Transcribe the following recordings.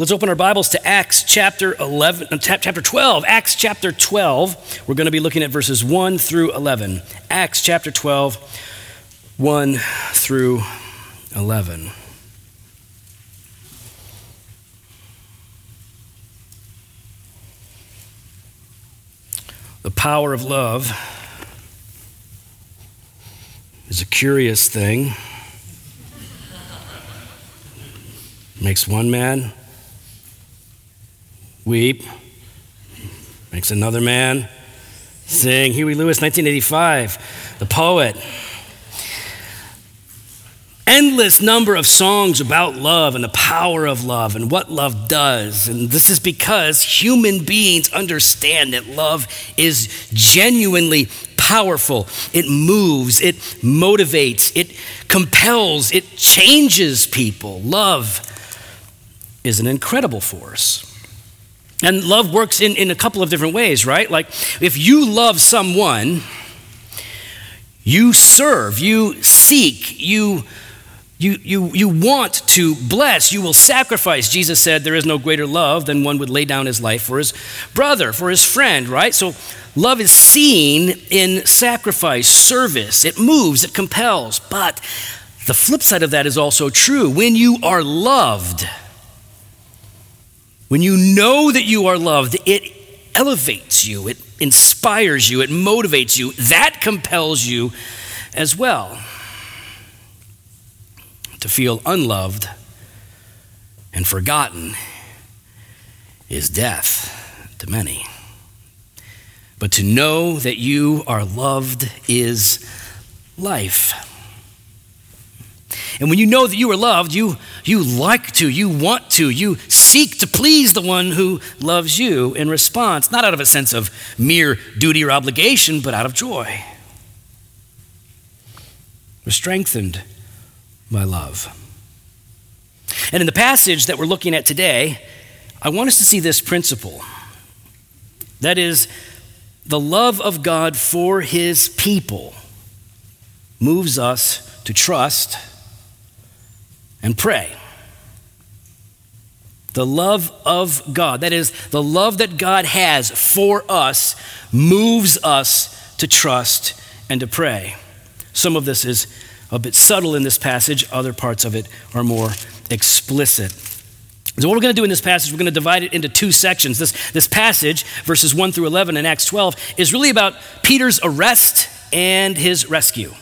Let's open our Bibles to Acts chapter 11, uh, chapter 12. Acts chapter 12. We're going to be looking at verses 1 through 11. Acts chapter 12, 1 through 11. The power of love is a curious thing. Makes one man weep, makes another man sing. Huey Lewis, 1985, the poet. Endless number of songs about love and the power of love and what love does. And this is because human beings understand that love is genuinely powerful. It moves, it motivates, it compels, it changes people. Love is an incredible force. And love works in, in a couple of different ways, right? Like if you love someone, you serve, you seek, you you, you, you want to bless, you will sacrifice. Jesus said there is no greater love than one would lay down his life for his brother, for his friend, right? So love is seen in sacrifice, service. It moves, it compels. But the flip side of that is also true. When you are loved, when you know that you are loved, it elevates you, it inspires you, it motivates you. That compels you as well. To feel unloved and forgotten is death to many. But to know that you are loved is life. And when you know that you are loved, you, you like to, you want to, you seek to please the one who loves you in response, not out of a sense of mere duty or obligation, but out of joy. We're strengthened by love. And in the passage that we're looking at today, I want us to see this principle. That is, the love of God for his people moves us to trust and pray. The love of God, that is, the love that God has for us, moves us to trust and to pray. Some of this is a bit subtle in this passage, other parts of it are more explicit. So, what we're going to do in this passage, we're going to divide it into two sections. This, this passage, verses 1 through 11 in Acts 12, is really about Peter's arrest and his rescue.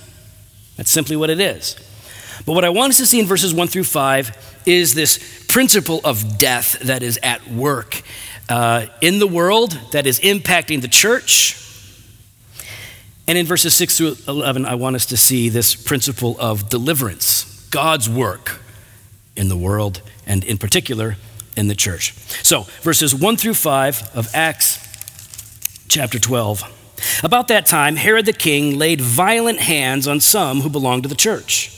That's simply what it is. But what I want us to see in verses 1 through 5 is this principle of death that is at work uh, in the world, that is impacting the church. And in verses 6 through 11, I want us to see this principle of deliverance, God's work in the world, and in particular in the church. So, verses 1 through 5 of Acts chapter 12. About that time, Herod the king laid violent hands on some who belonged to the church.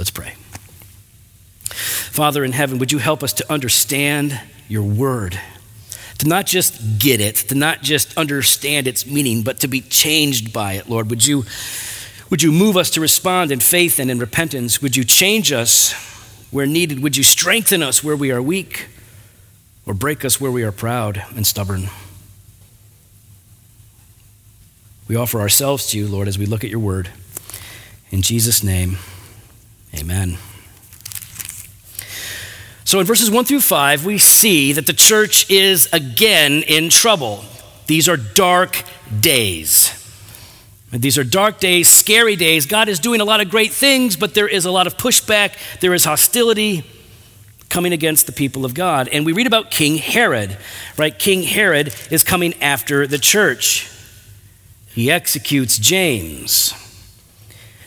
Let's pray. Father in heaven, would you help us to understand your word? To not just get it, to not just understand its meaning, but to be changed by it, Lord. Would you, would you move us to respond in faith and in repentance? Would you change us where needed? Would you strengthen us where we are weak or break us where we are proud and stubborn? We offer ourselves to you, Lord, as we look at your word. In Jesus' name. Amen. So in verses 1 through 5, we see that the church is again in trouble. These are dark days. These are dark days, scary days. God is doing a lot of great things, but there is a lot of pushback, there is hostility coming against the people of God. And we read about King Herod, right? King Herod is coming after the church. He executes James.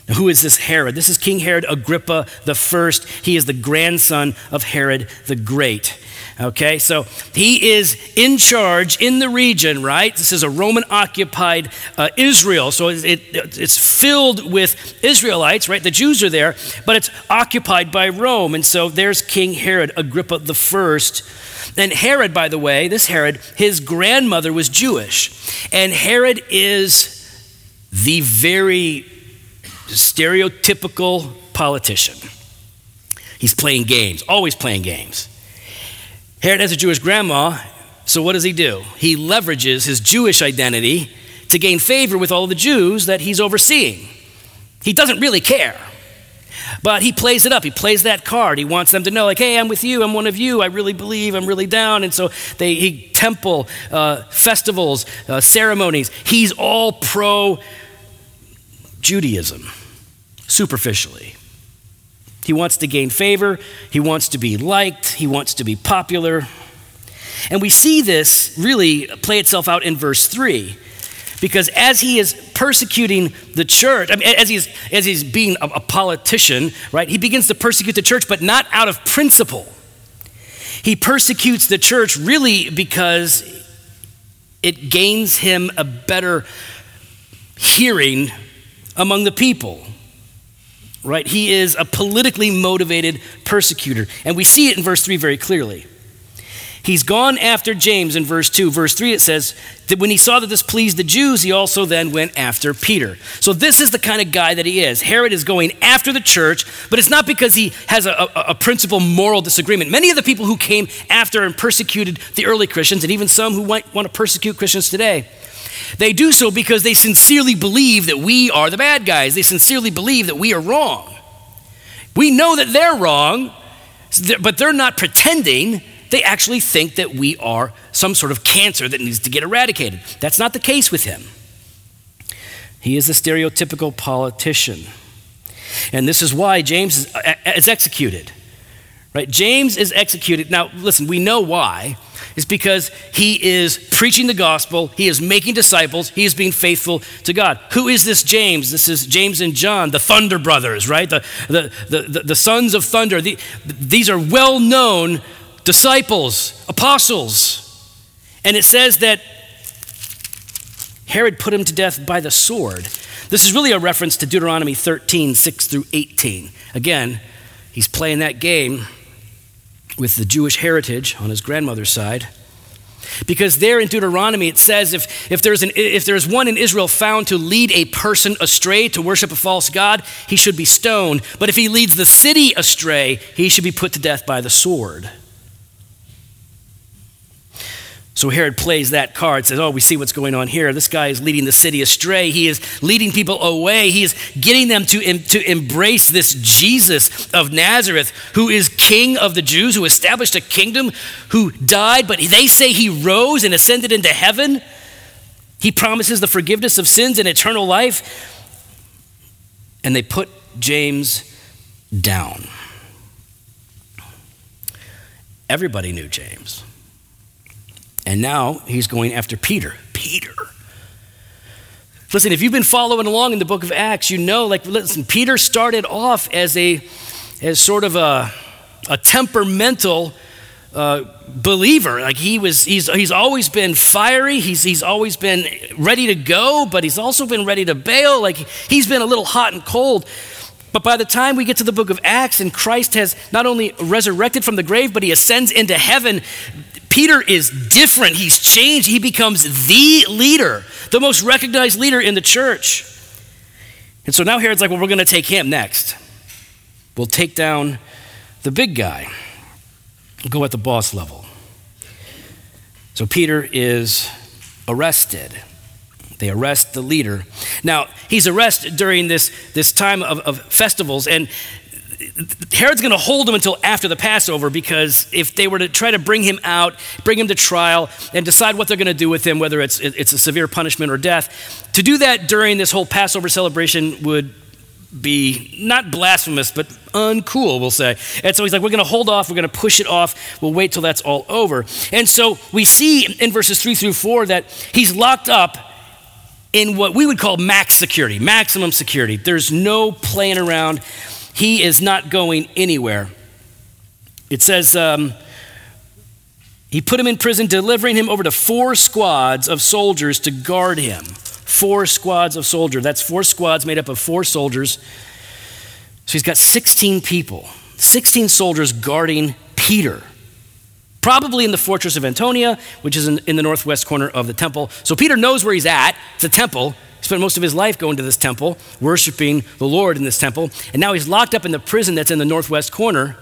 Now, who is this Herod? This is King Herod Agrippa the first. He is the grandson of Herod the Great. Okay, so he is in charge in the region, right? This is a Roman occupied uh, Israel. So it, it, it's filled with Israelites, right? The Jews are there, but it's occupied by Rome. And so there's King Herod, Agrippa the first. And Herod, by the way, this Herod, his grandmother was Jewish. And Herod is the very stereotypical politician. He's playing games, always playing games. Herod has a Jewish grandma, so what does he do? He leverages his Jewish identity to gain favor with all the Jews that he's overseeing. He doesn't really care. But he plays it up. He plays that card. He wants them to know, like, hey, I'm with you. I'm one of you. I really believe. I'm really down. And so they, he temple uh, festivals, uh, ceremonies. He's all pro Judaism, superficially. He wants to gain favor, he wants to be liked, he wants to be popular. And we see this really play itself out in verse 3. Because as he is persecuting the church, I mean, as, he's, as he's being a, a politician, right, he begins to persecute the church, but not out of principle. He persecutes the church really because it gains him a better hearing among the people right? He is a politically motivated persecutor. And we see it in verse 3 very clearly. He's gone after James in verse 2. Verse 3, it says that when he saw that this pleased the Jews, he also then went after Peter. So, this is the kind of guy that he is. Herod is going after the church, but it's not because he has a, a, a principal moral disagreement. Many of the people who came after and persecuted the early Christians, and even some who want to persecute Christians today, they do so because they sincerely believe that we are the bad guys. They sincerely believe that we are wrong. We know that they're wrong, but they're not pretending. They actually think that we are some sort of cancer that needs to get eradicated. That's not the case with him. He is a stereotypical politician. And this is why James is, uh, is executed. Right? James is executed. Now, listen, we know why is because he is preaching the gospel, he is making disciples, he is being faithful to God. Who is this James? This is James and John, the Thunder brothers, right? The, the, the, the, the sons of thunder. The, these are well known disciples, apostles. And it says that Herod put him to death by the sword. This is really a reference to Deuteronomy 13, 6 through 18. Again, he's playing that game with the Jewish heritage on his grandmother's side. Because there in Deuteronomy it says if, if, there's an, if there's one in Israel found to lead a person astray to worship a false God, he should be stoned. But if he leads the city astray, he should be put to death by the sword. So Herod plays that card, says, Oh, we see what's going on here. This guy is leading the city astray. He is leading people away. He is getting them to, to embrace this Jesus of Nazareth, who is king of the Jews, who established a kingdom, who died, but they say he rose and ascended into heaven. He promises the forgiveness of sins and eternal life. And they put James down. Everybody knew James. And now he's going after Peter. Peter. Listen, if you've been following along in the book of Acts, you know, like, listen, Peter started off as a, as sort of a, a temperamental uh, believer. Like he was, he's, he's always been fiery. He's, he's always been ready to go, but he's also been ready to bail. Like he's been a little hot and cold. But by the time we get to the book of Acts and Christ has not only resurrected from the grave, but he ascends into heaven, Peter is different. He's changed. He becomes the leader, the most recognized leader in the church. And so now Herod's like, well, we're going to take him next. We'll take down the big guy, we'll go at the boss level. So Peter is arrested. They arrest the leader. Now, he's arrested during this, this time of, of festivals, and Herod's going to hold him until after the Passover because if they were to try to bring him out, bring him to trial, and decide what they're going to do with him, whether it's, it's a severe punishment or death, to do that during this whole Passover celebration would be not blasphemous, but uncool, we'll say. And so he's like, we're going to hold off, we're going to push it off, we'll wait till that's all over. And so we see in verses three through four that he's locked up in what we would call max security, maximum security. There's no playing around. He is not going anywhere. It says, um, He put him in prison, delivering him over to four squads of soldiers to guard him. Four squads of soldiers. That's four squads made up of four soldiers. So he's got 16 people, 16 soldiers guarding Peter, probably in the fortress of Antonia, which is in, in, the northwest corner of the temple. So Peter knows where he's at. It's a temple. Spent most of his life going to this temple, worshiping the Lord in this temple. And now he's locked up in the prison that's in the northwest corner.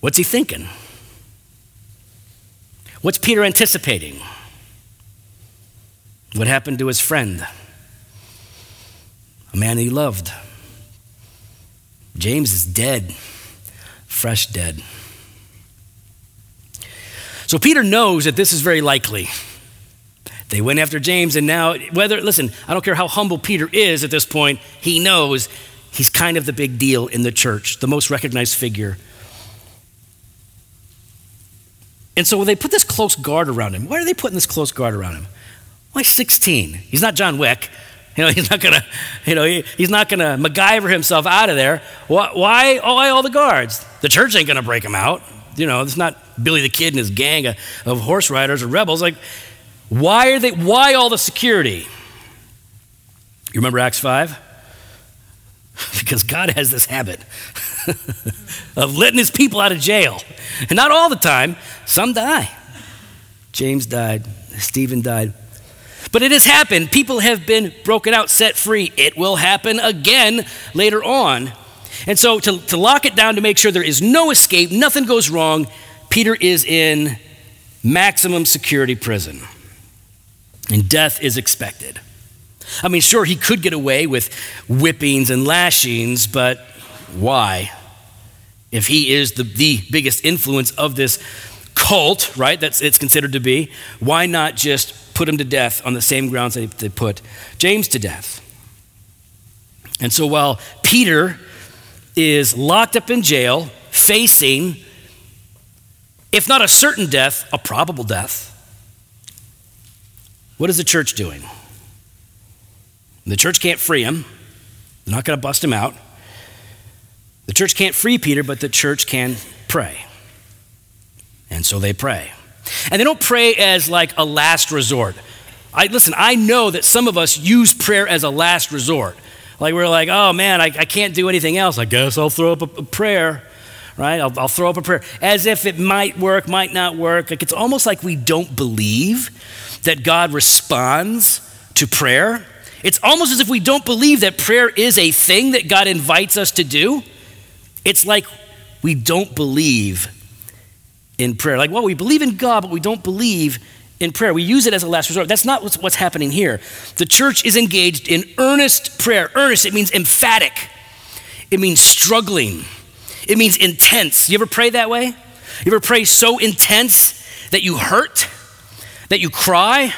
What's he thinking? What's Peter anticipating? What happened to his friend? A man he loved. James is dead, fresh dead. So Peter knows that this is very likely. They went after James, and now, whether, listen, I don't care how humble Peter is at this point, he knows he's kind of the big deal in the church, the most recognized figure And so when they put this close guard around him. Why are they putting this close guard around him? Why 16? He's not John Wick. You know, he's not gonna, you know, he, he's not gonna MacGyver himself out of there. Why, why, why all the guards? The church ain't gonna break him out. You know, it's not Billy the Kid and his gang of, of horse riders or rebels. Like, why are they? Why all the security? You remember Acts five? because God has this habit of letting his people out of jail. And not all the time, some die. James died, Stephen died. But it has happened. People have been broken out, set free. It will happen again later on. And so, to, to lock it down to make sure there is no escape, nothing goes wrong, Peter is in maximum security prison. And death is expected. I mean, sure, he could get away with whippings and lashings, but why? If he is the, the biggest influence of this cult, right, that's it's considered to be, why not just put him to death on the same grounds that they put James to death? And so while Peter is locked up in jail, facing, if not a certain death, a probable death, what is the church doing? The church can't free him, they're not going to bust him out. The church can't free Peter, but the church can pray. And so they pray. And they don't pray as like a last resort. I, listen, I know that some of us use prayer as a last resort. Like we're like, oh man, I, I can't do anything else. I guess I'll throw up a, a prayer, right? I'll, I'll throw up a prayer. As if it might work, might not work. Like it's almost like we don't believe that God responds to prayer. It's almost as if we don't believe that prayer is a thing that God invites us to do. It's like we don't believe in prayer. Like, well, we believe in God, but we don't believe in prayer. We use it as a last resort. That's not what's, what's happening here. The church is engaged in earnest prayer. Earnest, it means emphatic, it means struggling, it means intense. You ever pray that way? You ever pray so intense that you hurt, that you cry?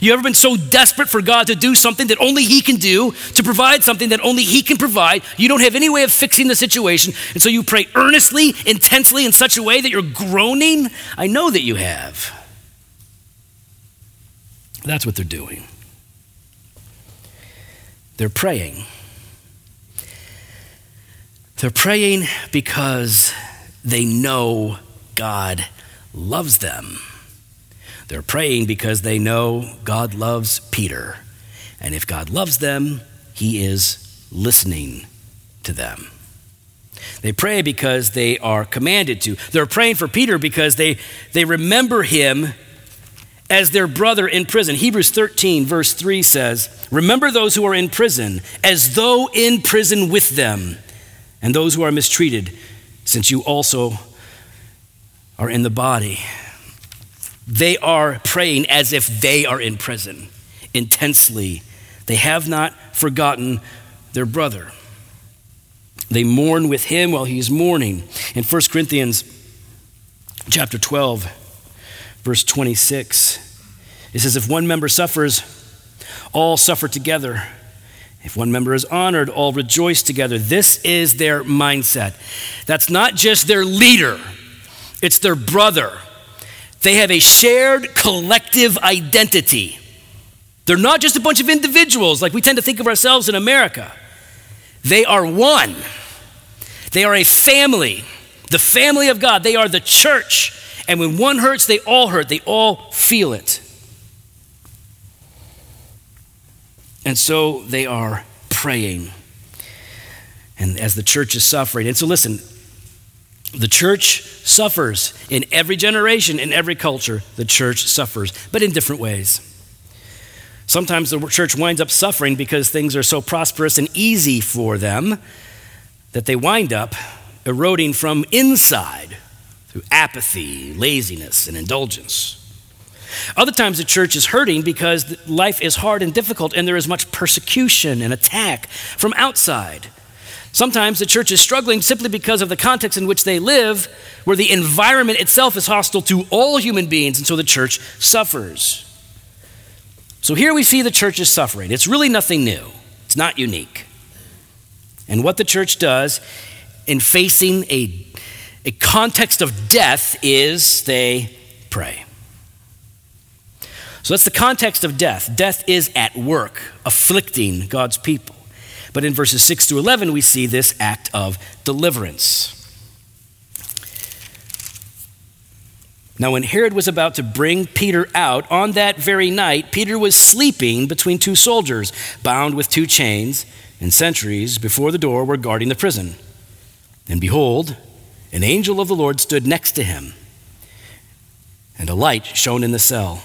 You ever been so desperate for God to do something that only He can do, to provide something that only He can provide? You don't have any way of fixing the situation, and so you pray earnestly, intensely, in such a way that you're groaning? I know that you have. That's what they're doing. They're praying. They're praying because they know God loves them. They're praying because they know God loves Peter. And if God loves them, he is listening to them. They pray because they are commanded to. They're praying for Peter because they, they remember him as their brother in prison. Hebrews 13, verse 3 says, Remember those who are in prison as though in prison with them, and those who are mistreated, since you also are in the body. They are praying as if they are in prison intensely. They have not forgotten their brother. They mourn with him while he's mourning. In 1 Corinthians chapter 12, verse 26, it says, If one member suffers, all suffer together. If one member is honored, all rejoice together. This is their mindset. That's not just their leader, it's their brother they have a shared collective identity. They're not just a bunch of individuals like we tend to think of ourselves in America. They are one. They are a family. the family of God. They are the church. And when one hurts, they all hurt. They all feel it. And so they are praying. And as the church is suffering. And so listen, the church suffers in every generation, in every culture. The church suffers, but in different ways. Sometimes the church winds up suffering because things are so prosperous and easy for them that they wind up eroding from inside through apathy, laziness, and indulgence. Other times the church is hurting because life is hard and difficult and there is much persecution and attack from outside. Sometimes the church is struggling simply because of the context in which they live, where the environment itself is hostile to all human beings, and so the church suffers. So here we see the church is suffering. It's really nothing new, it's not unique. And what the church does in facing a, a context of death is they pray. So that's the context of death. Death is at work, afflicting God's people. But in verses 6 to 11, we see this act of deliverance. Now, when Herod was about to bring Peter out, on that very night, Peter was sleeping between two soldiers, bound with two chains, and sentries before the door were guarding the prison. And behold, an angel of the Lord stood next to him, and a light shone in the cell.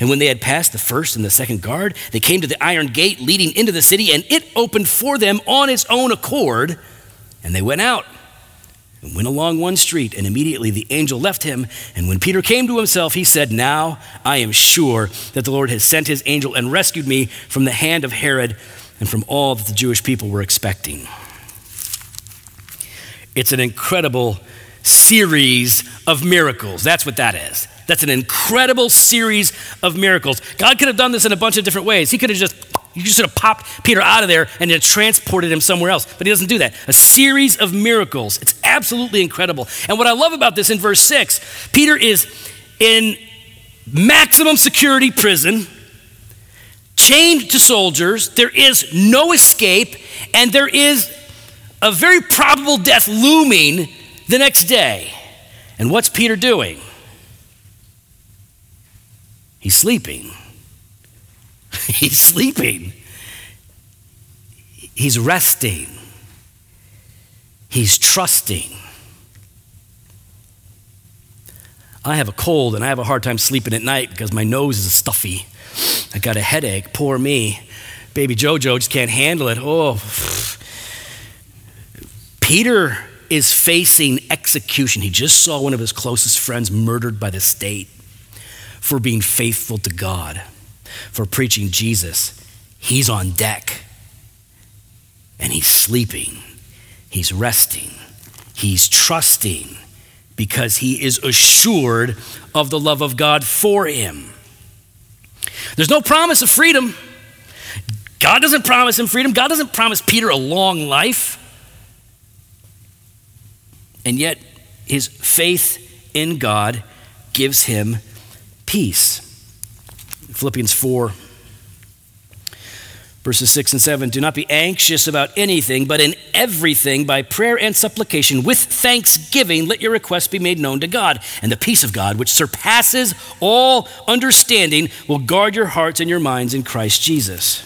And when they had passed the first and the second guard, they came to the iron gate leading into the city, and it opened for them on its own accord. And they went out and went along one street, and immediately the angel left him. And when Peter came to himself, he said, Now I am sure that the Lord has sent his angel and rescued me from the hand of Herod and from all that the Jewish people were expecting. It's an incredible series of miracles. That's what that is. That's an incredible series of miracles. God could have done this in a bunch of different ways. He could have just you sort of popped Peter out of there and then transported him somewhere else. But he doesn't do that. A series of miracles. It's absolutely incredible. And what I love about this in verse 6, Peter is in maximum security prison, chained to soldiers. There is no escape, and there is a very probable death looming the next day. And what's Peter doing? He's sleeping. He's sleeping. He's resting. He's trusting. I have a cold and I have a hard time sleeping at night because my nose is stuffy. I got a headache. Poor me. Baby Jojo just can't handle it. Oh. Peter is facing execution. He just saw one of his closest friends murdered by the state for being faithful to God for preaching Jesus, he's on deck and he's sleeping, he's resting, he's trusting because he is assured of the love of God for him. There's no promise of freedom. God doesn't promise him freedom. God doesn't promise Peter a long life. And yet, his faith in God gives him peace. Philippians 4, verses 6 and 7. Do not be anxious about anything, but in everything, by prayer and supplication, with thanksgiving, let your requests be made known to God. And the peace of God, which surpasses all understanding, will guard your hearts and your minds in Christ Jesus.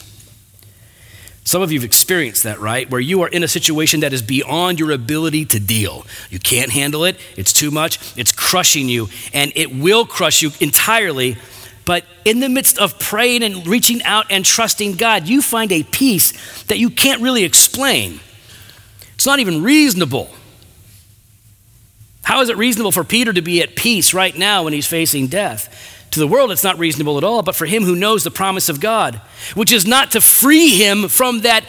Some of you have experienced that, right? Where you are in a situation that is beyond your ability to deal. You can't handle it, it's too much, it's crushing you, and it will crush you entirely but in the midst of praying and reaching out and trusting God, you find a peace that you can't really explain. It's not even reasonable. How is it reasonable for Peter to be at peace right now when he's facing death? To the world, it's not reasonable at all, but for him who knows the promise of God, which is not to free him from that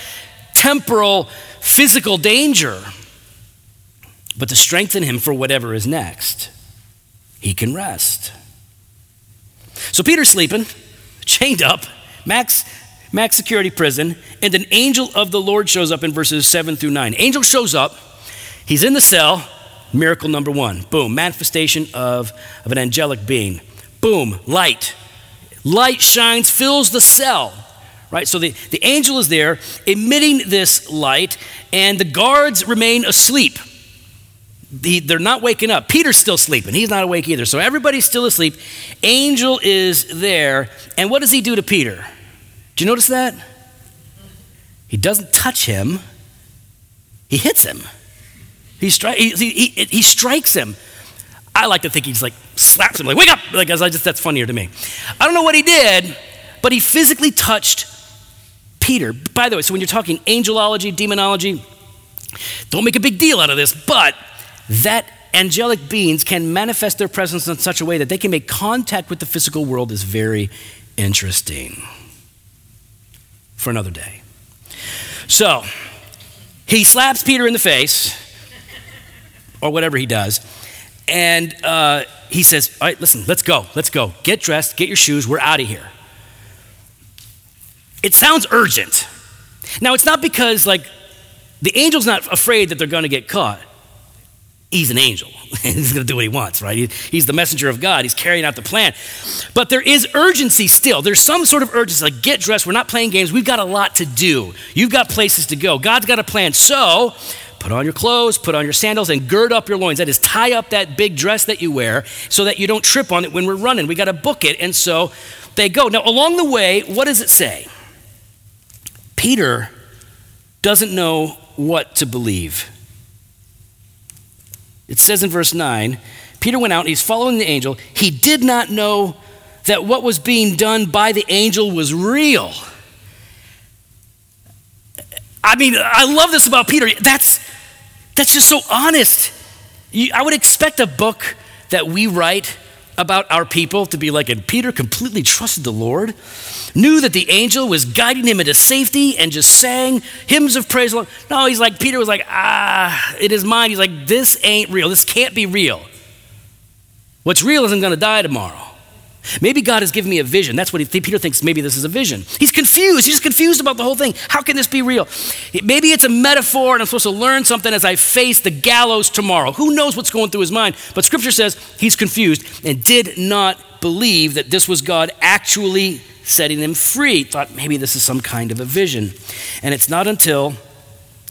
temporal, physical danger, but to strengthen him for whatever is next, he can rest. So Peter's sleeping, chained up, max, max security prison, and an angel of the Lord shows up in verses 7 through 9. Angel shows up, he's in the cell, miracle number one. Boom, manifestation of, of an angelic being. Boom, light. Light shines, fills the cell. Right? So the, the angel is there emitting this light, and the guards remain asleep. The, they're not waking up. Peter's still sleeping. He's not awake either. So everybody's still asleep. Angel is there. And what does he do to Peter? Do you notice that? He doesn't touch him, he hits him. He, stri- he, he, he, strikes him. I like to think he's like slaps him, like, wake up! Like, as I just, that's funnier to me. I don't know what he did, but he physically touched Peter. By the way, so when you're talking angelology, demonology, don't make a big deal out of this, but that angelic beings can manifest their presence in such a way that they can make contact with the physical world is very interesting. For another day. So, he slaps Peter in the face, or whatever he does, and uh, he says, All right, listen, let's go, let's go. Get dressed, get your shoes, we're out of here. It sounds urgent. Now, it's not because, like, the angel's not afraid that they're going to get caught he's an angel. he's going to do what he wants, right? He, he's the messenger of God. He's carrying out the plan. But there is urgency still. There's some sort of urgency, like get dressed. We're not playing games. We've got a lot to do. You've got places to go. God's got a plan. So put on your clothes, put on your sandals, and gird up your loins. That is, tie up that big dress that you wear so that you don't trip on it when we're running. We got to book it. And so they go. Now, along the way, what does it say? Peter doesn't know what to believe. It says in verse 9 Peter went out and he's following the angel. He did not know that what was being done by the angel was real. I mean, I love this about Peter. That's, that's just so honest. I would expect a book that we write about our people to be like, and Peter completely trusted the Lord, knew that the angel was guiding him into safety, and just sang hymns of praise. No, he's like, Peter was like, ah, in his mind, he's like, this ain't real. This can't be real. What's real isn't going to die tomorrow. Maybe God has given me a vision. That's what he, Peter thinks maybe this is a vision. He's confused. He's just confused about the whole thing. How can this be real? Maybe it's a metaphor and I'm supposed to learn something as I face the gallows tomorrow. Who knows what's going through his mind? But scripture says he's confused and did not believe that this was God actually setting him free. Thought maybe this is some kind of a vision. And it's not until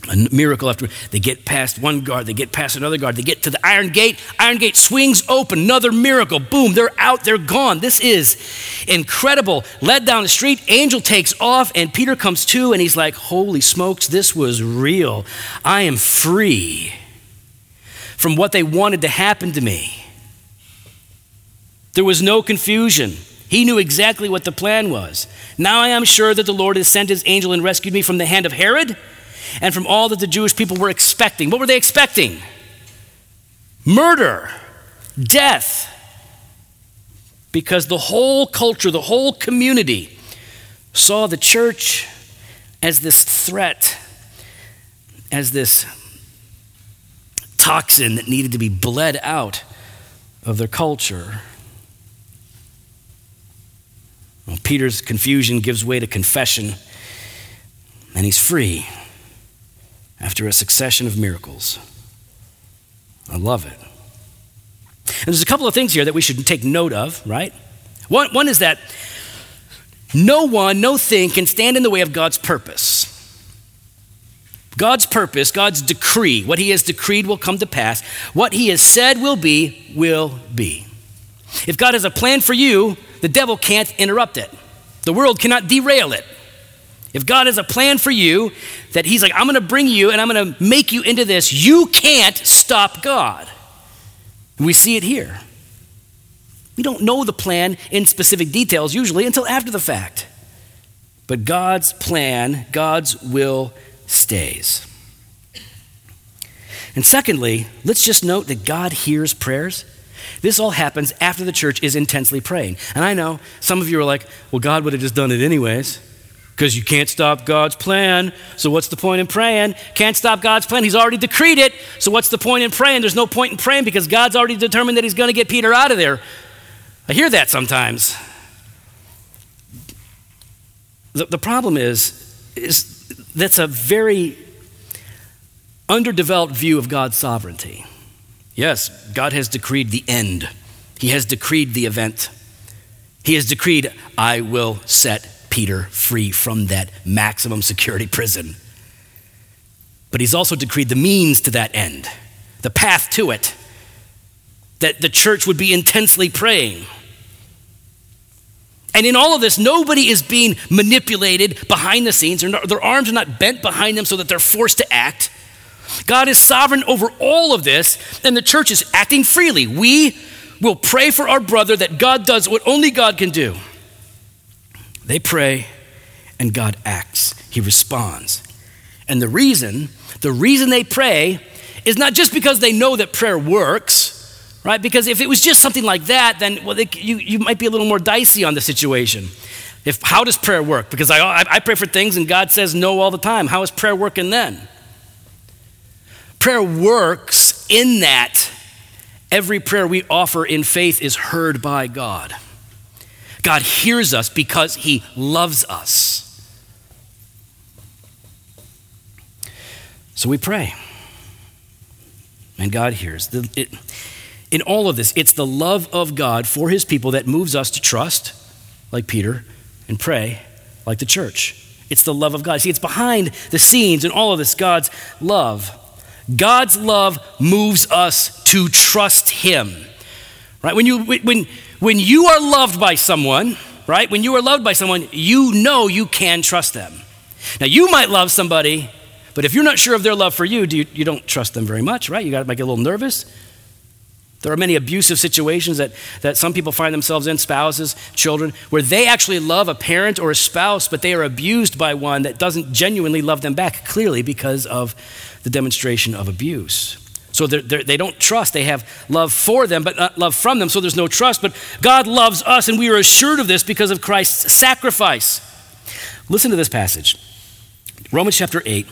a miracle after they get past one guard, they get past another guard, they get to the iron gate. Iron gate swings open, another miracle. Boom, they're out, they're gone. This is incredible. Led down the street, angel takes off, and Peter comes to, and he's like, Holy smokes, this was real. I am free from what they wanted to happen to me. There was no confusion. He knew exactly what the plan was. Now I am sure that the Lord has sent his angel and rescued me from the hand of Herod and from all that the Jewish people were expecting. What were they expecting? Murder, death. Because the whole culture, the whole community saw the church as this threat, as this toxin that needed to be bled out of their culture. Well, Peter's confusion gives way to confession, and he's free after a succession of miracles. I love it. And there's a couple of things here that we should take note of, right? One, one is that no one, no thing can stand in the way of God's purpose. God's purpose, God's decree, what He has decreed will come to pass. What He has said will be, will be. If God has a plan for you, the devil can't interrupt it, the world cannot derail it. If God has a plan for you that He's like, I'm going to bring you and I'm going to make you into this, you can't stop God. And we see it here. We don't know the plan in specific details usually until after the fact. But God's plan, God's will stays. And secondly, let's just note that God hears prayers. This all happens after the church is intensely praying. And I know some of you are like, well, God would have just done it anyways because you can't stop God's plan. So, what's the point in praying? Can't stop God's plan. He's already decreed it. So, what's the point in praying? There's no point in praying because God's already determined that He's going to get Peter out of there. I hear that sometimes. the, the problem is, is that's a very underdeveloped view of God's sovereignty. Yes, God has decreed the end, He has decreed the event. He has decreed, I will set Peter free from that maximum security prison. But He's also decreed the means to that end, the path to it, that the church would be intensely praying. And in all of this, nobody is being manipulated behind the scenes. Their arms are not bent behind them so that they're forced to act. God is sovereign over all of this, and the church is acting freely. We will pray for our brother that God does what only God can do. They pray, and God acts. He responds. And the reason, the reason they pray is not just because they know that prayer works, right? Because if it was just something like that, then well, they, you, you might be a little more dicey on the situation. If, how does prayer work? Because I, I, I pray for things and God says no all the time. How is prayer working then? Prayer works in that every prayer we offer in faith is heard by God. God hears us because he loves us. So we pray, and God hears. The, it, in all of this, it's the love of God for his people that moves us to trust, like Peter, and pray, like the church. It's the love of God. See, it's behind the scenes in all of this, God's love. God's love moves us to trust Him. Right? When you, when, when you are loved by someone, right? When you are loved by someone, you know you can trust them. Now, you might love somebody, but if you're not sure of their love for you, you, you don't trust them very much, right? You got to make a little nervous. There are many abusive situations that, that some people find themselves in, spouses, children, where they actually love a parent or a spouse, but they are abused by one that doesn't genuinely love them back, clearly because of the demonstration of abuse. So they're, they're, they do not trust. They have love for them, but not love from them, so there's no trust. But God loves us, and we are assured of this because of Christ's sacrifice. Listen to this passage Romans chapter 8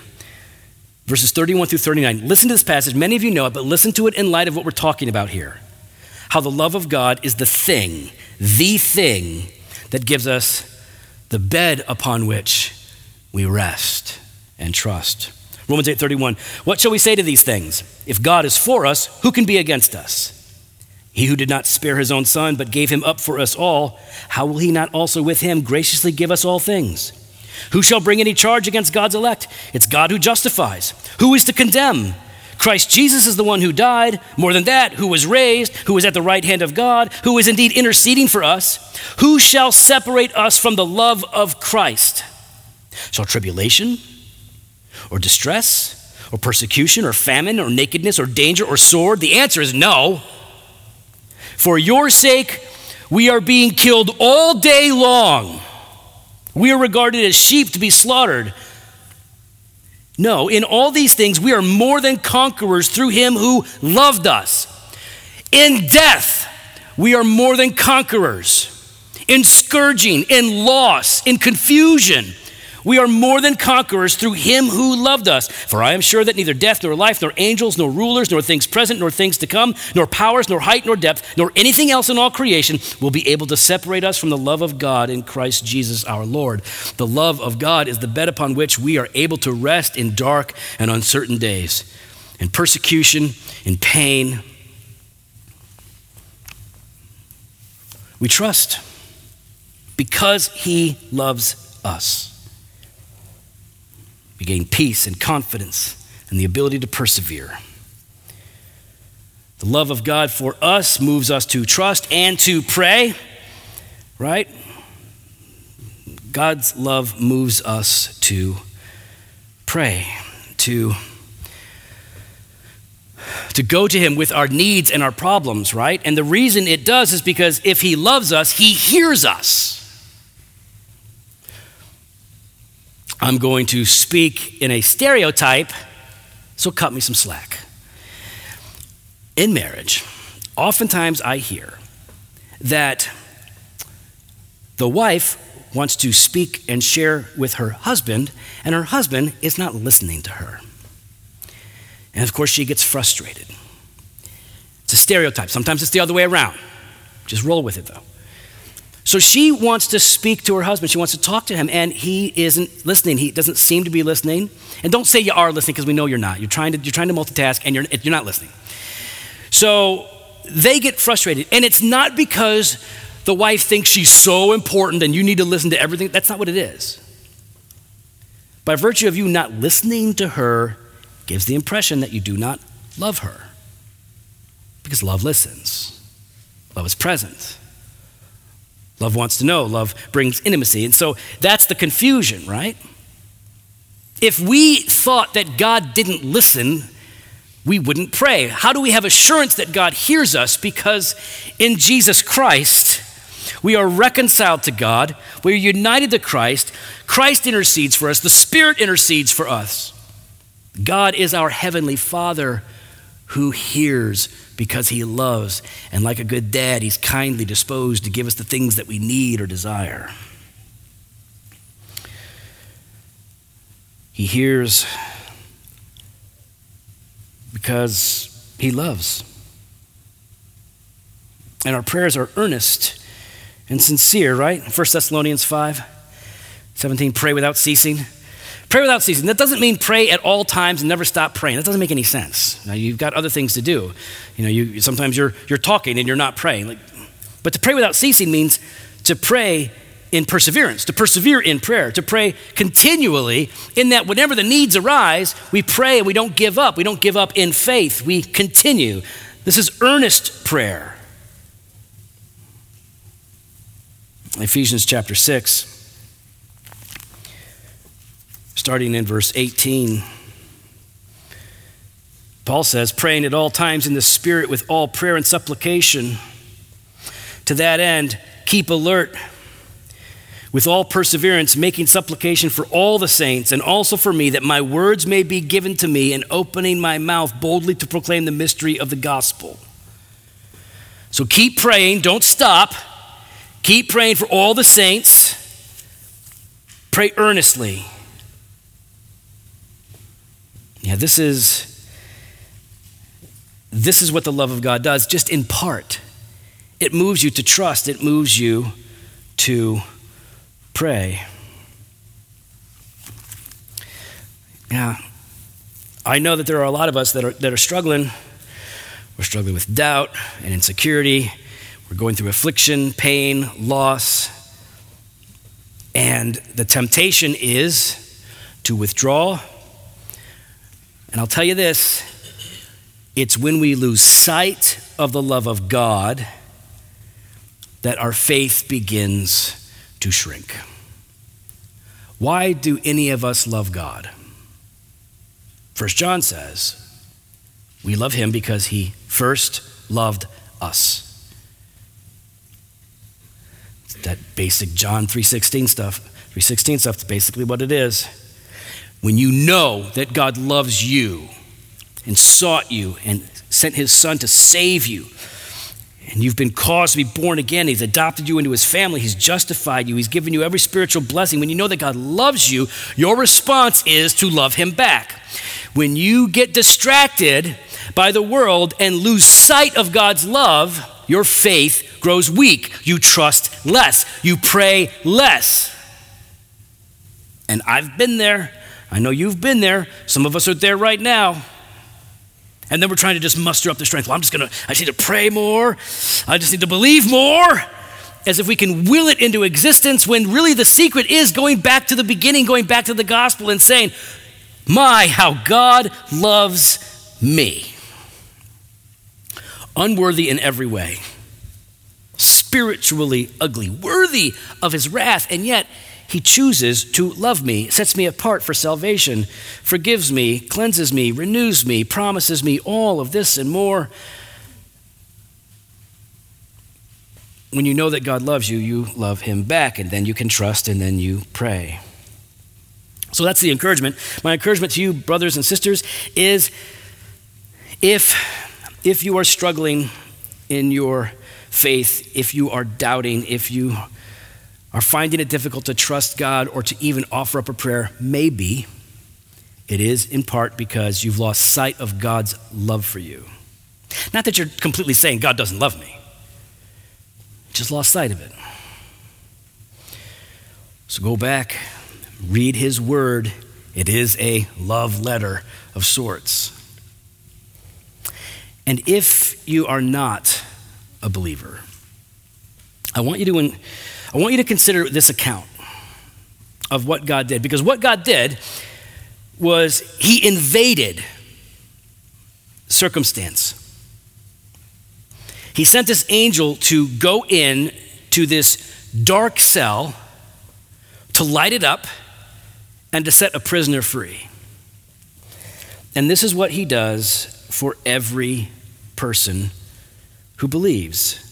verses 31 through 39. Listen to this passage. Many of you know it, but listen to it in light of what we're talking about here. How the love of God is the thing, the thing that gives us the bed upon which we rest and trust. Romans 8:31. What shall we say to these things? If God is for us, who can be against us? He who did not spare his own son but gave him up for us all, how will he not also with him graciously give us all things? Who shall bring any charge against God's elect? It's God who justifies. Who is to condemn? Christ Jesus is the one who died, more than that, who was raised, who is at the right hand of God, who is indeed interceding for us. Who shall separate us from the love of Christ? Shall tribulation, or distress, or persecution, or famine, or nakedness, or danger, or sword? The answer is no. For your sake, we are being killed all day long. We are regarded as sheep to be slaughtered. No, in all these things, we are more than conquerors through him who loved us. In death, we are more than conquerors. In scourging, in loss, in confusion, we are more than conquerors through him who loved us. For I am sure that neither death, nor life, nor angels, nor rulers, nor things present, nor things to come, nor powers, nor height, nor depth, nor anything else in all creation will be able to separate us from the love of God in Christ Jesus our Lord. The love of God is the bed upon which we are able to rest in dark and uncertain days, in persecution, in pain. We trust because he loves us. We gain peace and confidence and the ability to persevere. The love of God for us moves us to trust and to pray, right? God's love moves us to pray, to, to go to Him with our needs and our problems, right? And the reason it does is because if He loves us, He hears us. I'm going to speak in a stereotype, so cut me some slack. In marriage, oftentimes I hear that the wife wants to speak and share with her husband, and her husband is not listening to her. And of course, she gets frustrated. It's a stereotype. Sometimes it's the other way around. Just roll with it, though. So she wants to speak to her husband. She wants to talk to him, and he isn't listening. He doesn't seem to be listening. And don't say you are listening because we know you're not. You're trying to, you're trying to multitask and you're, you're not listening. So they get frustrated. And it's not because the wife thinks she's so important and you need to listen to everything. That's not what it is. By virtue of you not listening to her, gives the impression that you do not love her. Because love listens, love is present. Love wants to know, love brings intimacy. And so that's the confusion, right? If we thought that God didn't listen, we wouldn't pray. How do we have assurance that God hears us? Because in Jesus Christ, we are reconciled to God, we're united to Christ. Christ intercedes for us, the Spirit intercedes for us. God is our Heavenly Father who hears because He loves. And like a good dad, He's kindly disposed to give us the things that we need or desire. He hears because He loves. And our prayers are earnest and sincere, right? 1 Thessalonians 5 17, pray without ceasing. Pray without ceasing. That doesn't mean pray at all times and never stop praying. That doesn't make any sense. Now, you've got other things to do. You know, you, sometimes you're, you're talking and you're not praying. Like, but to pray without ceasing means to pray in perseverance, to persevere in prayer, to pray continually, in that whenever the needs arise, we pray and we don't give up. We don't give up in faith. We continue. This is earnest prayer. Ephesians chapter 6 starting in verse 18. Paul says, praying at all times in the Spirit with all prayer and supplication. To that end, keep alert with all perseverance, making supplication for all the saints and also for me, that my words may be given to me and opening my mouth boldly to proclaim the mystery of the gospel. So keep praying, don't stop. Keep praying for all the saints. Pray earnestly. Yeah, this is this is what the love of God does, just in part. It moves you to trust, it moves you to pray. Yeah. I know that there are a lot of us that are, that are struggling. We're struggling with doubt and insecurity. We're going through affliction, pain, loss. And the temptation is to withdraw and I'll tell you this it's when we lose sight of the love of God that our faith begins to shrink. Why do any of us love God? First John says, we love him because he first loved us. That basic John 3:16 stuff. 3:16 stuff is basically what it is when you know that God loves you and sought you and sent his son to save you, and you've been caused to be born again, he's adopted you into his family, he's justified you, he's given you every spiritual blessing. When you know that God loves you, your response is to love him back. When you get distracted by the world and lose sight of God's love, your faith grows weak. You trust less. You pray less. And I've been there. I know you've been there. Some of us are there right now. And then we're trying to just muster up the strength. Well, I'm just going to, I just need to pray more. I just need to believe more. As if we can will it into existence when really the secret is going back to the beginning, going back to the gospel and saying, My, how God loves me. Unworthy in every way, spiritually ugly, worthy of his wrath, and yet he chooses to love me, sets me apart for salvation, forgives me, cleanses me, renews me, promises me all of this and more. When you know that God loves you, you love him back, and then you can trust and then you pray. So that's the encouragement. My encouragement to you, brothers and sisters, is if, if you are struggling in your faith, if you are doubting, if you are finding it difficult to trust God or to even offer up a prayer, maybe it is in part because you've lost sight of God's love for you. Not that you're completely saying God doesn't love me, just lost sight of it. So go back, read his word. It is a love letter of sorts. And if you are not a believer, I want you to, I want you to consider this account of what God did. Because what God did was he invaded circumstance. He sent this angel to go in to this dark cell to light it up and to set a prisoner free. And this is what he does for every person who believes.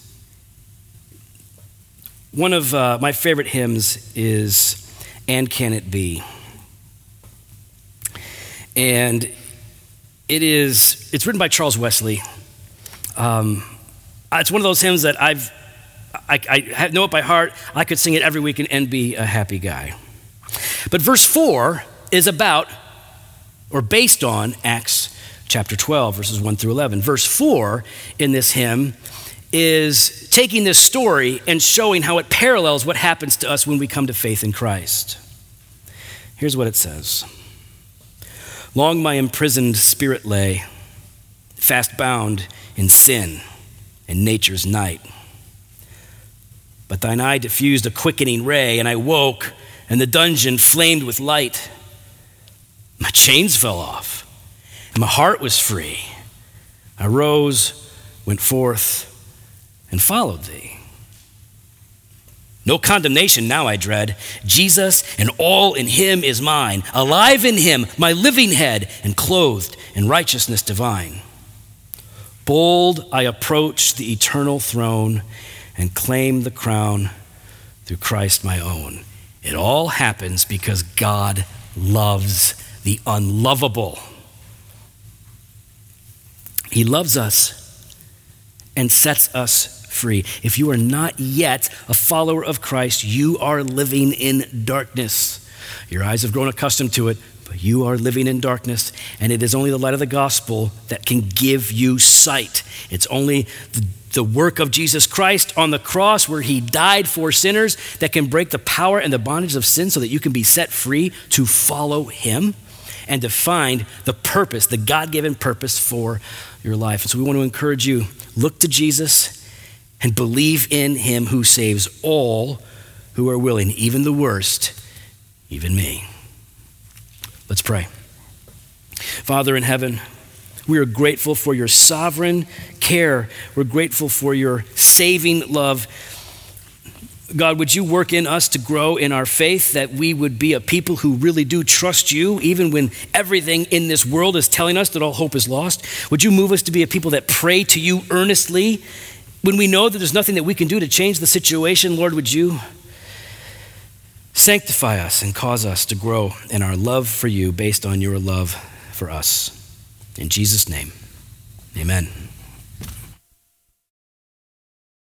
One of uh, my favorite hymns is And Can It Be? And it is, it's written by Charles Wesley. Um, it's one of those hymns that I've, I, I know it by heart. I could sing it every week and, and be a happy guy. But verse 4 is about, or based on, Acts chapter 12, verses 1 through 11. Verse 4 in this hymn is taking this story and showing how it parallels what happens to us when we come to faith in Christ. Here's what it says Long my imprisoned spirit lay, fast bound in sin and nature's night. But thine eye diffused a quickening ray, and I woke, and the dungeon flamed with light. My chains fell off, and my heart was free. I rose, went forth, and followed thee. No condemnation now I dread. Jesus and all in him is mine, alive in him, my living head, and clothed in righteousness divine. Bold I approach the eternal throne and claim the crown through Christ my own. It all happens because God loves the unlovable. He loves us and sets us free. If you are not yet a follower of Christ, you are living in darkness. Your eyes have grown accustomed to it, but you are living in darkness, and it is only the light of the gospel that can give you sight. It's only the, the work of Jesus Christ on the cross, where he died for sinners, that can break the power and the bondage of sin so that you can be set free to follow him and to find the purpose, the God given purpose for your life. And so we want to encourage you look to Jesus and believe in him who saves all who are willing, even the worst, even me. Let's pray. Father in heaven, we are grateful for your sovereign care. We're grateful for your saving love. God, would you work in us to grow in our faith that we would be a people who really do trust you, even when everything in this world is telling us that all hope is lost? Would you move us to be a people that pray to you earnestly when we know that there's nothing that we can do to change the situation, Lord, would you sanctify us and cause us to grow in our love for you based on your love for us? In Jesus' name, amen.